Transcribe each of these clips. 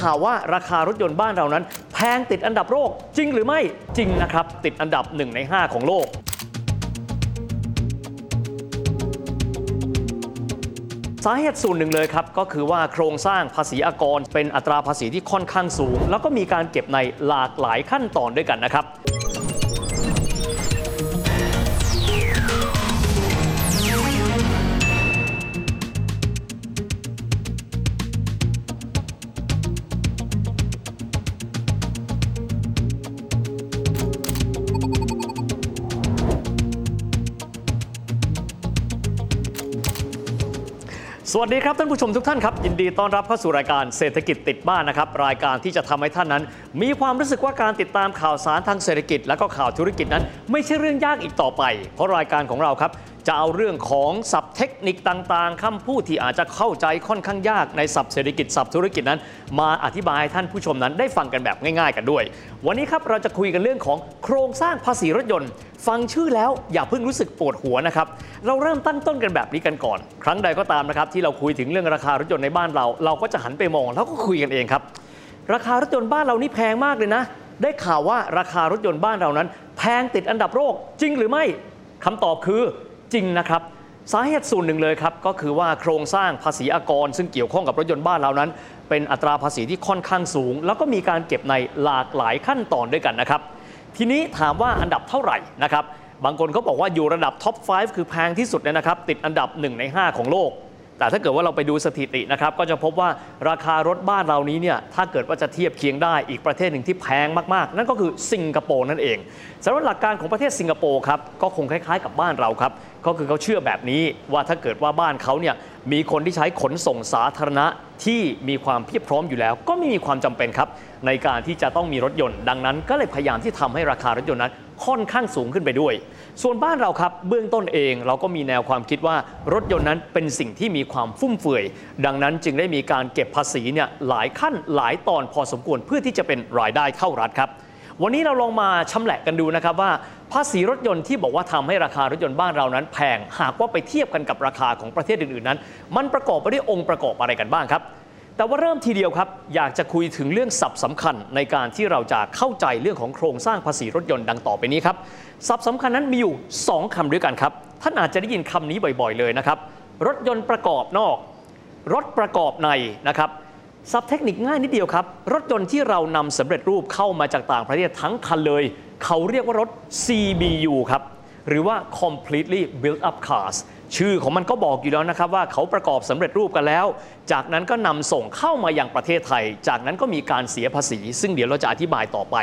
ข่าวว่าราคารถยนต์บ้านเรานั้น แพงติดอันดับโลกจริงหรือไม่จริงนะครับ ติดอันดับ 1 ใน 5 ของโลกสาเหตุส่วนหนึ่งเลยครับ ก็คือว่าโครงสร้างภาษีอากร เป็นอัตราภาษีที่ค่อนข้างสูง แล้วก็มีการเก็บในหลากหลายขั้นตอนด้วยกันนะครับ สวัสดีครับท่านผู้ชมทุกท่านครับยินดีต้อนรับเข้าสู่รายการเศรษฐกิจติดบ้านนะครับรายการที่จะทำให้ท่านนั้น มีความรู้สึกว่าการติดตามข่าวสารทางเศรษฐกิจ และก็ข่าวธุรกิจนั้น ไม่ใช่เรื่องยากอีกต่อไป เพราะรายการของเราครับ จะเอาเรื่องของศัพท์เทคนิคต่างๆคำพูดที่อาจจะเข้าใจค่อนข้างยากในศัพท์เศรษฐกิจศัพท์ธุรกิจนั้น มาอธิบายให้ท่านผู้ชมนั้นได้ฟังกันแบบง่าย ๆ กันด้วย วันนี้ครับเราจะคุยกันเรื่องของโครงสร้างภาษีรถยนต์ ฟังชื่อแล้วอย่าเพิ่งรู้สึกปวดหัวนะครับเราเริ่มตั้งต้นกันแบบนี้กันก่อน ครั้งใดก็ตามนะครับที่เราคุยถึงเรื่องราคารถยนต์ในบ้านเรา เราก็จะหันไปมองแล้วก็คุยกันเองครับราคารถยนต์บ้านเรานี่แพงมากเลยนะ ได้ข่าวว่าราคารถยนต์บ้านเรานั้น แพงติดอันดับโลกจริงหรือไม่คำตอบคือ จริงนะครับสาเหตุส่วนหนึ่งเลยครับ ก็คือว่าโครงสร้างภาษีอากร ซึ่งเกี่ยวข้องกับรถยนต์บ้านเรานั้น เป็นอัตราภาษีที่ค่อนข้างสูง แล้วก็มีการเก็บในหลากหลายขั้นตอนด้วยกันนะครับ ทีนี้ถามว่าอันดับเท่าไหร่นะครับบางคนเขาบอกว่าอยู่ระดับท็อป 5 คือแพงที่สุดเนี่ยนะครับ ติดอันดับ 1 ใน 5 ของโลก แต่ถ้าเกิดว่าเราไปดูสถิตินะครับก็จะพบว่าราคารถบ้านเรานี้เนี่ยถ้าเกิดว่าจะเทียบเคียงได้อีกประเทศหนึ่งที่แพงมากๆ นั่นก็คือสิงคโปร์นั่นเองสำหรับหลักการของประเทศสิงคโปร์ครับก็คงคล้ายๆกับบ้านเราครับก็คือเขาเชื่อแบบนี้ว่าถ้าเกิดว่าบ้านเขาเนี่ยมีคนที่ใช้ขนส่งสาธารณะที่มีความเพียบพร้อมอยู่แล้ว ก็ไม่มีความจำเป็นครับ ในการที่จะต้องมีรถยนต์ดังนั้น ก็เลยพยายามที่ทำให้ราคารถยนต์นั้นค่อนข้างสูงขึ้นไปด้วย ส่วนบ้านเราครับเบื้องต้นเองเราก็มีแนวความคิดว่ารถยนต์นั้นเป็นสิ่งที่มีความฟุ่มเฟือย ดังนั้นจึงได้มีการเก็บภาษีเนี่ยหลายขั้นหลายตอนพอสมควรเพื่อที่จะเป็นรายได้เข้ารัฐครับ วันนี้เราลองมาชำแหละกันดูนะครับว่า ภาษีรถยนต์ที่บอกว่าทำให้ราคารถยนต์บ้านเรานั้นแพงหากว่าไปเทียบกันกับราคาของประเทศอื่นๆนั้น มันประกอบไปด้วยองค์ประกอบอะไรกันบ้างครับแต่ว่าเริ่มทีเดียวครับ อยากจะคุยถึงเรื่องศัพท์สำคัญในการที่เราจะเข้าใจเรื่องของโครงสร้างภาษีรถยนต์ดังต่อไปนี้ครับ ศัพท์สำคัญนั้นมีอยู่ 2คำด้วยกันครับ ท่านอาจจะได้ยินคำนี้บ่อยๆเลยนะครับ รถยนต์ประกอบนอก รถประกอบในนะครับซับเทคนิคง่ายนิดเดียวครับ รถยนต์ที่เรานำสำเร็จรูปเข้ามาจากต่างประเทศทั้งคันเลย เขาเรียกว่ารถ CBU ครับ หรือว่า completely built up cars ชื่อของมันก็บอกอยู่แล้วนะครับว่าเขาประกอบสำเร็จรูปกันแล้ว จากนั้นก็นำส่งเข้ามาอยังประเทศไทย จากนั้นก็มีการเสียภาษี ซึ่งเดี๋ยวเราจะอธิบายต่อไป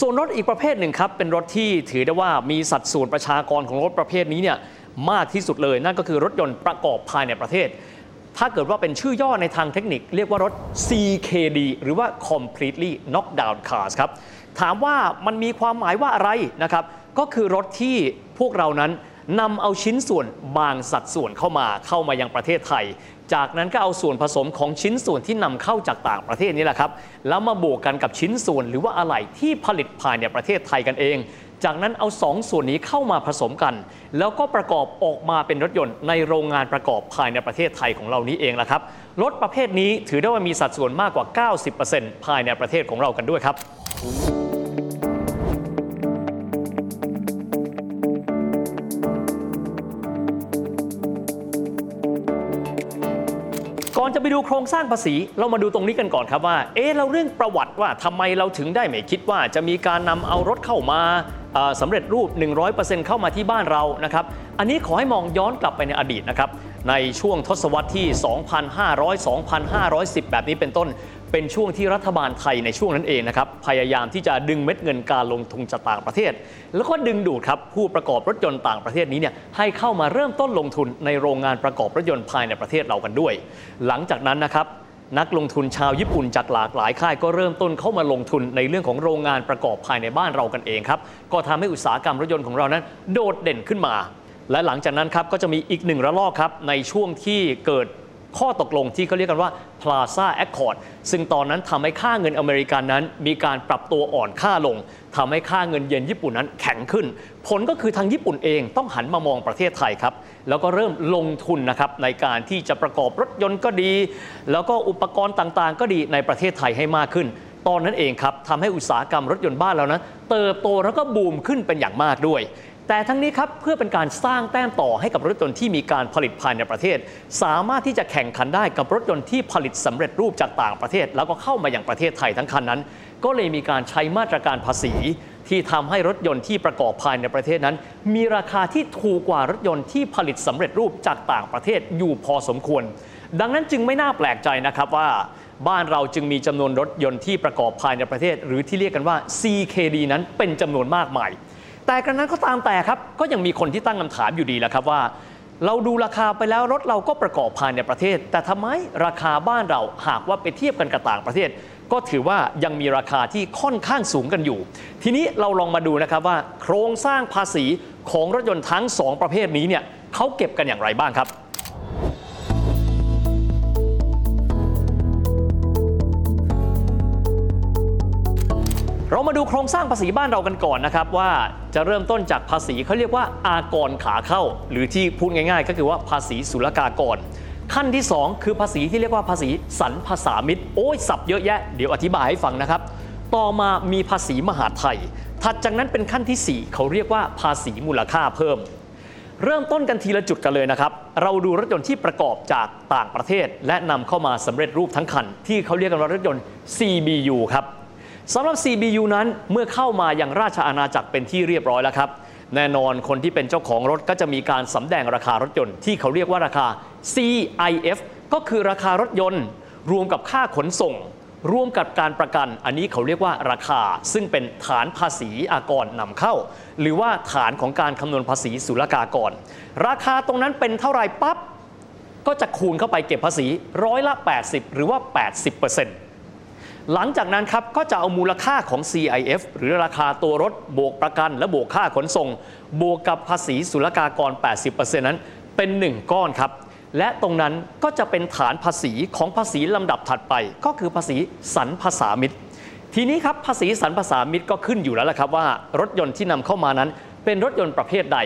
ส่วนรถอีกประเภทหนึ่งครับ เป็นรถที่ถือได้ว่ามีสัดส่วนประชากรของรถประเภทนี้เนี่ยมากที่สุดเลยนั่นก็คือรถยนต์ประกอบภายในประเทศ ถ้าเกิดว่าเป็นชื่อย่อในทางเทคนิค เรียกว่ารถ CKD หรือว่า completely knockdown cars ครับ ถามว่ามันมีความหมายว่าอะไรนะครับ ก็คือรถที่พวกเรานั้นนำเอาชิ้นส่วนบางสัดส่วนเข้ามาเข้ามายังประเทศไทย จากนั้นก็เอาส่วนผสมของชิ้นส่วนที่นำเข้าจากต่างประเทศนี่แหละครับ แล้วมาบวกกันกับชิ้นส่วนหรือว่าอะไหล่ที่ผลิตภายในประเทศไทยกันเอง จากนั้นเอาสองส่วนนี้เข้ามาผสมกัน แล้วก็ประกอบออกมาเป็นรถยนต์ในโรงงานประกอบภายในประเทศไทยของเรานี้เองละครับ รถประเภทนี้ถือได้ว่ามีสัดส่วนมากกว่า 90%ภายในประเทศของเรากันด้วยครับ ไปดูโครงสร้างภาษี เรามาดูตรงนี้กันก่อนครับว่า เอ๊ะเราเรื่องประวัติว่าทำไมเราถึงได้ไม่คิดว่า จะมีการนำเอารถเข้ามาเอ่อสำเร็จรูป 100%เข้ามาที่บ้านเรานะครับ อันนี้ขอให้มองย้อนกลับไปในอดีตนะครับ ในช่วงทศวรรษที่ 2,500 2,510 แบบนี้เป็นต้น เป็นช่วงที่รัฐบาลไทยในช่วงนั้นเองนะครับพยายามที่จะดึงเม็ดเงินการลงทุนจากต่างประเทศ แล้วก็ดึงดูดครับผู้ประกอบรถยนต์ต่างประเทศนี้เนี่ยให้เข้ามาเริ่มต้นลงทุนในโรงงานประกอบรถยนต์ภายในประเทศเรากันด้วย หลังจากนั้นนะครับนักลงทุนชาวญี่ปุ่นจากหลากหลายค่ายก็เริ่มต้นเข้ามาลงทุนในเรื่องของโรงงานประกอบภายในบ้านเรากันเองครับก็ทำให้อุตสาหกรรมรถยนต์ของเรานั้น โดดเด่นขึ้นมา และหลังจากนั้นครับก็จะมีอีกหนึ่งระลอกครับในช่วงที่เกิด ข้อตกลงที่เขาเรียกกันว่า Plaza Accord ซึ่งตอนนั้นทำให้ค่าเงินอเมริกันนั้น มีการปรับตัวอ่อนค่าลงทำให้ค่าเงินเยนญี่ปุ่นนั้นแข็งขึ้น ผลก็คือทางญี่ปุ่นเองต้องหันมามองประเทศไทยครับ แล้วก็เริ่มลงทุนนะครับในการที่จะประกอบรถยนต์ก็ดี แล้วก็อุปกรณ์ต่างๆ ก็ดีในประเทศไทยให้มากขึ้น ตอนนั้นเองครับทำให้อุตสาหกรรมรถยนต์บ้านเรานะเติบโตแล้วก็บูมขึ้นเป็นอย่างมากด้วย แต่ทั้งนี้ครับเพื่อเป็นการสร้างแต้มต่อให้กับรถยนต์ที่มีการผลิตภายในประเทศ สามารถที่จะแข่งขันได้กับรถยนต์ที่ผลิตสำเร็จรูปจากต่างประเทศ แล้วก็เข้ามาอย่างประเทศไทยทั้งคันนั้น ก็เลยมีการใช้มาตรการภาษี ที่ทำให้รถยนต์ที่ประกอบภายในประเทศนั้น มีราคาที่ถูกกว่ารถยนต์ที่ผลิตสำเร็จรูปจากต่างประเทศอยู่พอสมควร ดังนั้นจึงไม่น่าแปลกใจนะครับว่าบ้านเราจึงมีจำนวนรถยนต์ที่ประกอบภายในประเทศ หรือที่เรียกกันว่า CKD นั้นเป็นจำนวนมากมาย แต่กระนั้นก็ตามแต่ครับก็ยังมีคนที่ตั้งคำถามอยู่ดีแหละครับว่า เราดูราคาไปแล้วรถเราก็ประกอบภายในประเทศ แต่ทำไมราคาบ้านเราหากว่าไปเทียบกันกับต่างประเทศ ก็ถือว่ายังมีราคาที่ค่อนข้างสูงกันอยู่ ทีนี้เราลองมาดูนะครับว่า โครงสร้างภาษีของรถยนต์ทั้งสองประเภทนี้เนี่ยเขาเก็บกันอย่างไรบ้างครับ ดูโครงสร้างภาษีบ้านเรากันก่อนนะครับว่าจะเริ่มต้นจากภาษีเขาเรียกว่าอากรขาเข้า หรือที่พูดง่าย ๆ ก็คือว่าภาษีศุลกากร ขั้นที่ 2 คือภาษีที่เรียกว่าภาษีสรรพสามิตโอ้ยสับเยอะแยะเดี๋ยวอธิบายให้ฟังนะครับ ต่อมามีภาษีมหาไทยถัดจากนั้นเป็นขั้นทีสี่4 เขาเรียกว่าภาษีมูลค่าเพิ่ม เริ่มต้นกันทีละจุดกันเลยนะครับ เราดูรถยนต์ที่ประกอบจากต่างประเทศ และนำเข้ามาสำเร็จรูปทั้งคัน ที่เขาเรียกกันว่ารถยนต์ CBU ครับ สำหรับ CBU นั้นเมื่อเข้ามาอย่างราชอาณาจักรเป็นที่เรียบร้อยแล้วครับ แน่นอนคนที่เป็นเจ้าของรถก็จะมีการสำแดงราคารถยนต์ที่เขาเรียกว่าราคา CIF ก็คือราคารถยนต์ รวมกับค่าขนส่ง รวมกับการประกัน อันนี้เขาเรียกว่าราคา ซึ่งเป็นฐานภาษีอากรนำเข้า หรือว่าฐานของการคำนวณภาษีศุลกากร ราคาตรงนั้นเป็นเท่าไหร่ปั๊บก็จะคูณเข้าไปเก็บภาษีร้อยละ 80 หรือว่า 80% หลังจากนั้นครับก็จะเอามูลค่าของ CIF หรือราคาตัวรถบวกประกัน และบวกค่าขนส่ง บวกกับภาษีศุลกากร 80%นั้นเป็น 1 ก้อนครับ และตรงนั้นก็จะเป็นฐานภาษีของภาษีลำดับถัดไป ก็คือภาษีสรรพสามิตทีนี้ครับภาษีสรรพสามิตก็ขึ้นอยู่แล้วละครับว่า รถยนต์ที่นำเข้ามานั้น เป็นรถยนต์ประเภทใด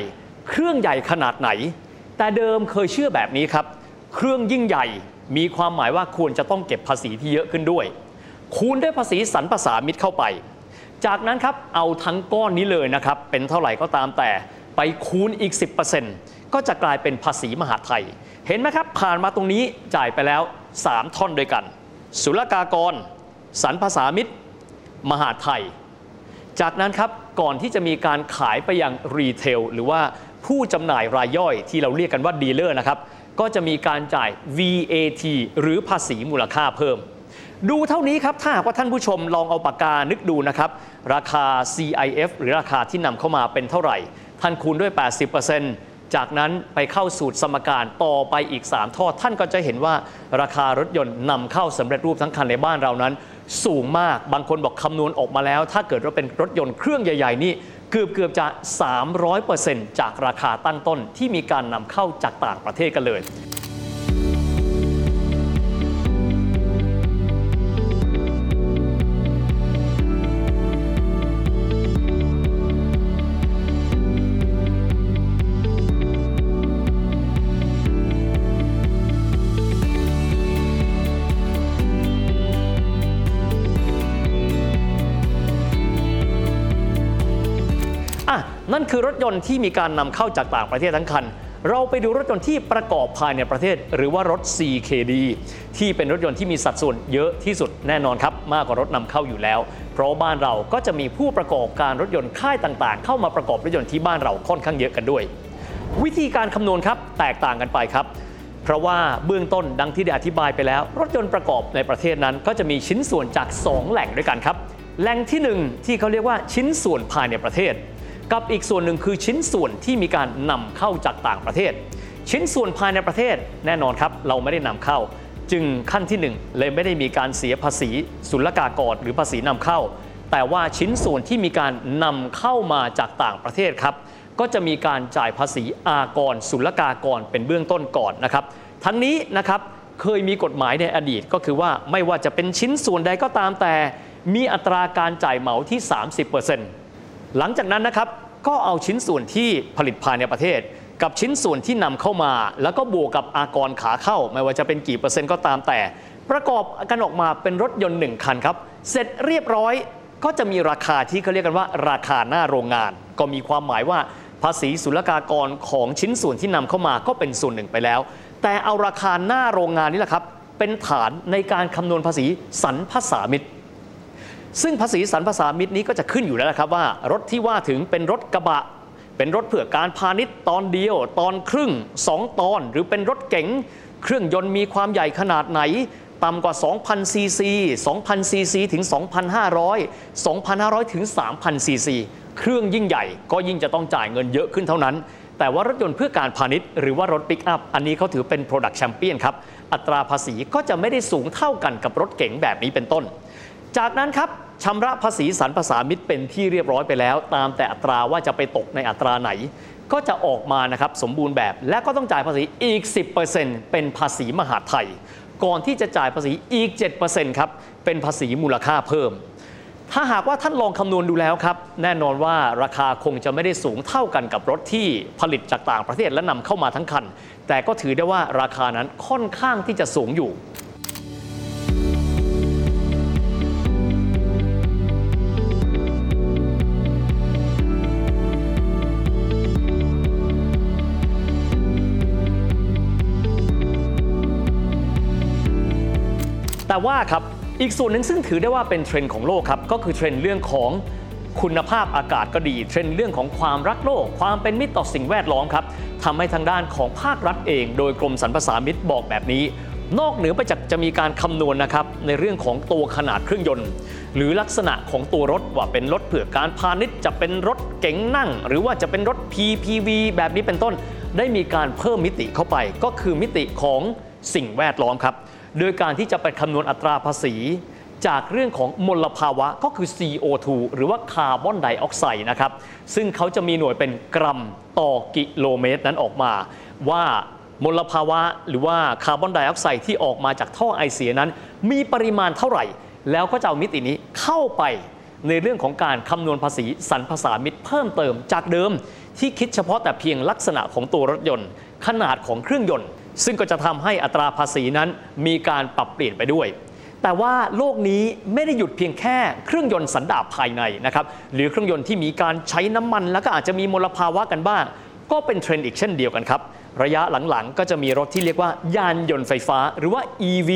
เครื่องใหญ่ขนาดไหน แต่เดิมเคยเชื่อแบบนี้ครับ เครื่องยิ่งใหญ่มีความหมายว่าควรจะต้องเก็บภาษีที่เยอะขึ้นด้วย คูณด้วยภาษีสรรพสามิตเข้าไป จากนั้นครับเอาทั้งก้อนนี้เลยนะครับ เป็นเท่าไหร่ก็ตามแต่ไปคูณอีก 10%ก็จะกลายเป็นภาษีมหาไทย เห็นไหมครับ ผ่านมาตรงนี้จ่ายไปแล้ว 3 ท่อนด้วยกัน ศุลกากร สรรพสามิตมหาไทย จากนั้นครับก่อนที่จะมีการขายไปยังรีเทลหรือว่าผู้จำหน่ายรายย่อยที่เราเรียกกันว่าดีลเลอร์นะครับ ก็จะมีการจ่าย VAT หรือภาษีมูลค่าเพิ่ม ดูเท่านี้ครับ ถ้าหากว่าท่านผู้ชมลองเอาปากกานึกดูนะครับ ราคา CIF หรือราคาที่นำเข้ามาเป็นเท่าไหร่ ท่านคูณด้วย 80%จากนั้นไปเข้าสูตรสมการต่อไปอีก 3 ทอด ท่านก็จะเห็นว่าราคารถยนต์นำเข้าสำเร็จรูปทั้งคันในบ้านเรานั้น สูงมากบางคนบอกคำนวณออกมาแล้ว ถ้าเกิดว่าเป็นรถยนต์เครื่องใหญ่ ๆ นี่เกือบเกือบจะ 300%จากราคาตั้งต้นที่มีการนำเข้าจากต่างประเทศกันเลย คือรถยนต์ที่มีการนำเข้าจากต่างประเทศทั้งคัน เราไปดูรถยนต์ที่ประกอบภายในประเทศ หรือว่ารถ CKD ที่เป็นรถยนต์ที่มีสัดส่วนเยอะที่สุดแน่นอนครับ มากกว่ารถนำเข้าอยู่แล้ว เพราะบ้านเราก็จะมีผู้ประกอบการรถยนต์ค่ายต่างๆ เข้ามาประกอบรถยนต์ที่บ้านเราค่อนข้างเยอะกันด้วย วิธีการคำนวณครับแตกต่างกันไปครับเพราะว่าเบื้องต้นดังที่ได้อธิบายไปแล้ว รถยนต์ประกอบในประเทศนั้น ก็จะมีชิ้นส่วนจาก 2 แหล่งด้วยกันครับ แหล่งที่ 1 ที่เขาเรียกว่าชิ้นส่วนภายในประเทศ กับอีกส่วนหนึ่งคือชิ้นส่วนที่มีการนำเข้าจากต่างประเทศ ชิ้นส่วนภายในประเทศแน่นอนครับเราไม่ได้นำเข้า จึงขั้นที่ 1 เลยไม่ได้มีการเสียภาษีศุลกากรหรือภาษีนำเข้า แต่ว่าชิ้นส่วนที่มีการนำเข้ามาจากต่างประเทศครับก็จะมีการจ่ายภาษีอากรศุลกากรเป็นเบื้องต้นก่อนนะครับ ทั้งนี้นะครับเคยมีกฎหมายในอดีตก็คือว่าไม่ว่าจะเป็นชิ้นส่วนใดก็ตามแต่ มีอัตราการจ่ายเหมาที่ 30%หลังจากนั้นนะครับ ก็เอาชิ้นส่วนที่ผลิตภายในประเทศ กับชิ้นส่วนที่นำเข้ามา แล้วก็บวกกับอากรขาเข้า ไม่ว่าจะเป็นกี่เปอร์เซ็นต์ก็ตามแต่ ประกอบกันออกมาเป็นรถยนต์หนึ่งคันครับ เสร็จเรียบร้อยก็จะมีราคาที่เขาเรียกกันว่า ราคาหน้าโรงงาน ก็มีความหมายว่าภาษีศุลกากรของชิ้นส่วนที่นำเข้ามาก็เป็นส่วนหนึ่งไปแล้ว แต่เอาราคาหน้าโรงงานนี่แหละครับเป็นฐานในการคำนวณภาษีสรรพสามิต ซึ่งภาษีสรรพสามิตนี้ก็จะขึ้นอยู่แล้วนะครับว่ารถที่ว่าถึงเป็นรถกระบะ เป็นรถเพื่อการพาณิชย์ตอนเดียว ตอนครึ่ง 2 ตอน หรือเป็นรถเก๋งเครื่องยนต์มีความใหญ่ขนาดไหนต่ำกว่า 2,000 ซีซี 2,000 ซีซี ถึง 2,500 2,500 ถึง 3,000 ซีซี เครื่องยิ่งใหญ่ก็ยิ่งจะต้องจ่ายเงินเยอะขึ้นเท่านั้น แต่ว่ารถยนต์เพื่อการพาณิชย์ หรือว่ารถปิกอัพ อันนี้เขาถือเป็น Product Champion ครับ อัตราภาษีก็จะไม่ได้สูงเท่ากันกับรถเก๋งแบบนี้เป็นต้น จากนั้นครับชำระภาษีสรรพสามิตเป็นที่เรียบร้อยไปแล้ว ตามแต่อัตราว่าจะไปตกในอัตราไหน ก็จะออกมานะครับสมบูรณ์แบบ และก็ต้องจ่ายภาษีอีก 10%เป็นภาษีมหาไทย ก่อนที่จะจ่ายภาษีอีก 7%ครับเป็นภาษีมูลค่าเพิ่ม ถ้าหากว่าท่านลองคำนวณดูแล้วครับ แน่นอนว่าราคาคงจะไม่ได้สูงเท่ากันกับรถที่ผลิตจากต่างประเทศและนำเข้ามาทั้งคัน แต่ก็ถือได้ว่าราคานั้นค่อนข้างที่จะสูงอยู่ แต่ว่าครับอีกส่วนหนึ่งซึ่งถือได้ว่าเป็นเทรนด์ของโลกครับก็คือเทรนด์เรื่องของคุณภาพอากาศก็ดี เทรนด์เรื่องของความรักโลก ความเป็นมิตรต่อสิ่งแวดล้อมครับทำให้ทางด้านของภาครัฐเอง โดยกรมสรรพสามิตบอกแบบนี้ นอกเหนือไปจากจะมีการคำนวณนะครับในเรื่องของตัวขนาดเครื่องยนต์ หรือลักษณะของตัวรถว่าเป็นรถเพื่อการพาณิชย์จะเป็นรถเก๋งนั่ง หรือว่าจะเป็นรถ PPV แบบนี้เป็นต้น ได้มีการเพิ่มมิติเข้าไป ก็คือมิติของสิ่งแวดล้อมครับ โดยการที่จะไปคำนวณอัตราภาษี จากเรื่องของมลภาวะก็คือ CO2 หรือว่าคาร์บอนไดออกไซด์นะครับ ซึ่งเขาจะมีหน่วยเป็นกรัมต่อกิโลเมตรนั้นออกมา ว่ามลภาวะหรือว่าคาร์บอนไดออกไซด์ที่ออกมาจากท่อไอเสียนั้น มีปริมาณเท่าไหร่ แล้วก็จะเอามิตินี้เข้าไปในเรื่องของการคำนวณภาษีสรรพสามิตเพิ่มเติมจากเดิมที่คิดเฉพาะแต่เพียงลักษณะของตัวรถยนต์ ขนาดของเครื่องยนต์ ซึ่งก็จะทำให้อัตราภาษีนั้นมีการปรับเปลี่ยนไปด้วย แต่ว่าโลกนี้ไม่ได้หยุดเพียงแค่เครื่องยนต์สันดาปภายในนะครับหรือเครื่องยนต์ที่มีการใช้น้ำมัน แล้วก็อาจจะมีมลภาวะกันบ้าง ก็เป็นเทรนด์อีกเช่นเดียวกันครับระยะหลังๆ ก็จะมีรถที่เรียกว่ายานยนต์ไฟฟ้า หรือว่า EV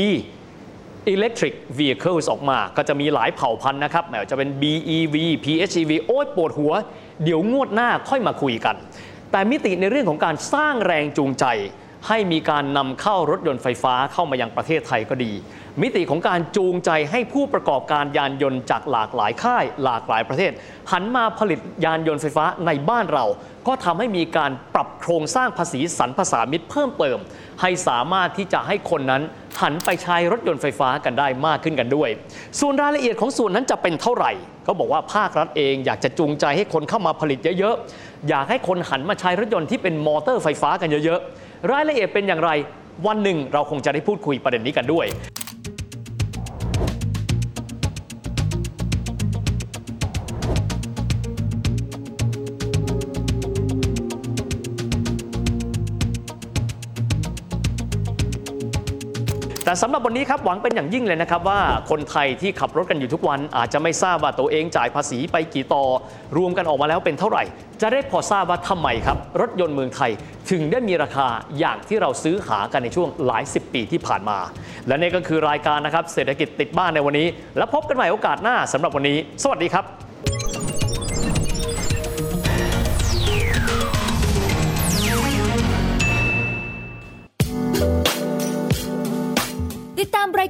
Electric Vehicles ออกมา ก็จะมีหลายเผ่าพันธุ์นะครับไม่ว่าจะเป็น BEV PHEV โอ้ยปวดหัว เดี๋ยวงวดหน้าค่อยมาคุยกัน แต่มิติในเรื่องของการสร้างแรงจูงใจ ให้มีการนำเข้ารถยนต์ไฟฟ้าเข้ามายังประเทศไทยก็ดี มิติของการจูงใจให้ผู้ประกอบการยานยนต์จากหลากหลายค่าย หลากหลายประเทศ หันมาผลิตยานยนต์ไฟฟ้าในบ้านเรา ก็ทำให้มีการปรับโครงสร้างภาษีสรรพสามิตเพิ่มเติม ให้สามารถที่จะให้คนนั้นหันไปใช้รถยนต์ไฟฟ้ากันได้มากขึ้นกันด้วย ส่วนรายละเอียดของส่วนนั้นจะเป็นเท่าไหร่ ก็บอกว่าภาครัฐเองอยากจะจูงใจให้คนเข้ามาผลิตเยอะๆ อยากให้คนหันมาใช้รถยนต์ที่เป็นมอเตอร์ไฟฟ้ากันเยอะๆ รายละเอียดเป็นอย่างไร วันหนึ่งเราคงจะได้พูดคุยประเด็นนี้กันด้วย แต่สำหรับวันนี้ครับหวังเป็นอย่างยิ่งเลยนะครับว่าคนไทยที่ขับรถกันอยู่ทุกวัน อาจจะไม่ทราบว่าตัวเองจ่ายภาษีไปกี่ต่อ รวมกันออกมาแล้วเป็นเท่าไหร่ จะได้พอทราบว่าทำไมครับ รถยนต์เมืองไทยถึงได้มีราคาอย่างที่เราซื้อหากันในช่วงหลายสิบปีที่ผ่านมา และนี่ก็คือรายการนะครับเศรษฐกิจติดบ้านในวันนี้ แล้วพบกันใหม่โอกาสหน้าสำหรับวันนี้ สวัสดีครับ